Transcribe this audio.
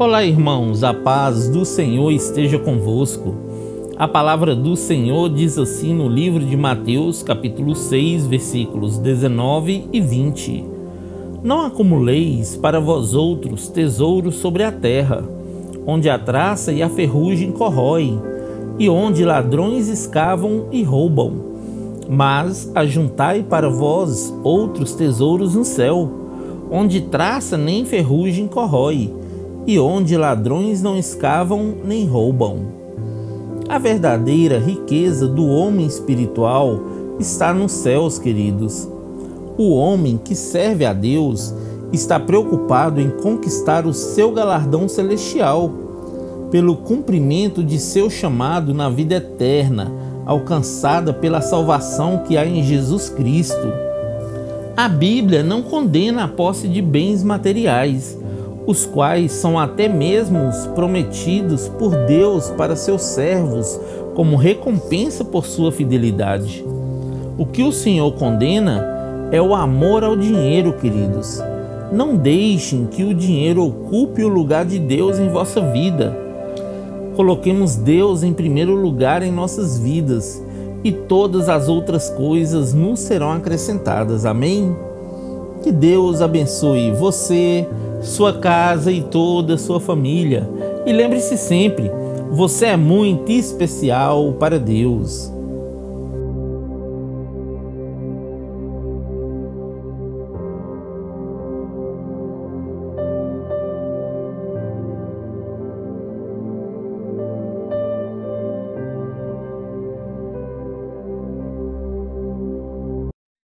Olá, irmãos, a paz do Senhor esteja convosco. A palavra do Senhor diz assim no livro de Mateus, capítulo 6, versículos 19 e 20: Não acumuleis para vós outros tesouros sobre a terra, onde a traça e a ferrugem corroem, e onde ladrões escavam e roubam. Mas ajuntai para vós outros tesouros no céu, onde traça nem ferrugem corrói e onde ladrões não escavam nem roubam. A verdadeira riqueza do homem espiritual está nos céus, queridos. O homem que serve a Deus está preocupado em conquistar o seu galardão celestial, pelo cumprimento de seu chamado na vida eterna, alcançada pela salvação que há em Jesus Cristo. A Bíblia não condena a posse de bens materiais, os quais são até mesmo prometidos por Deus para seus servos como recompensa por sua fidelidade. O que o Senhor condena é o amor ao dinheiro, queridos. Não deixem que o dinheiro ocupe o lugar de Deus em vossa vida. Coloquemos Deus em primeiro lugar em nossas vidas e todas as outras coisas nos serão acrescentadas. Amém? Que Deus abençoe você sua casa e toda a sua família. E lembre-se sempre, você é muito especial para Deus.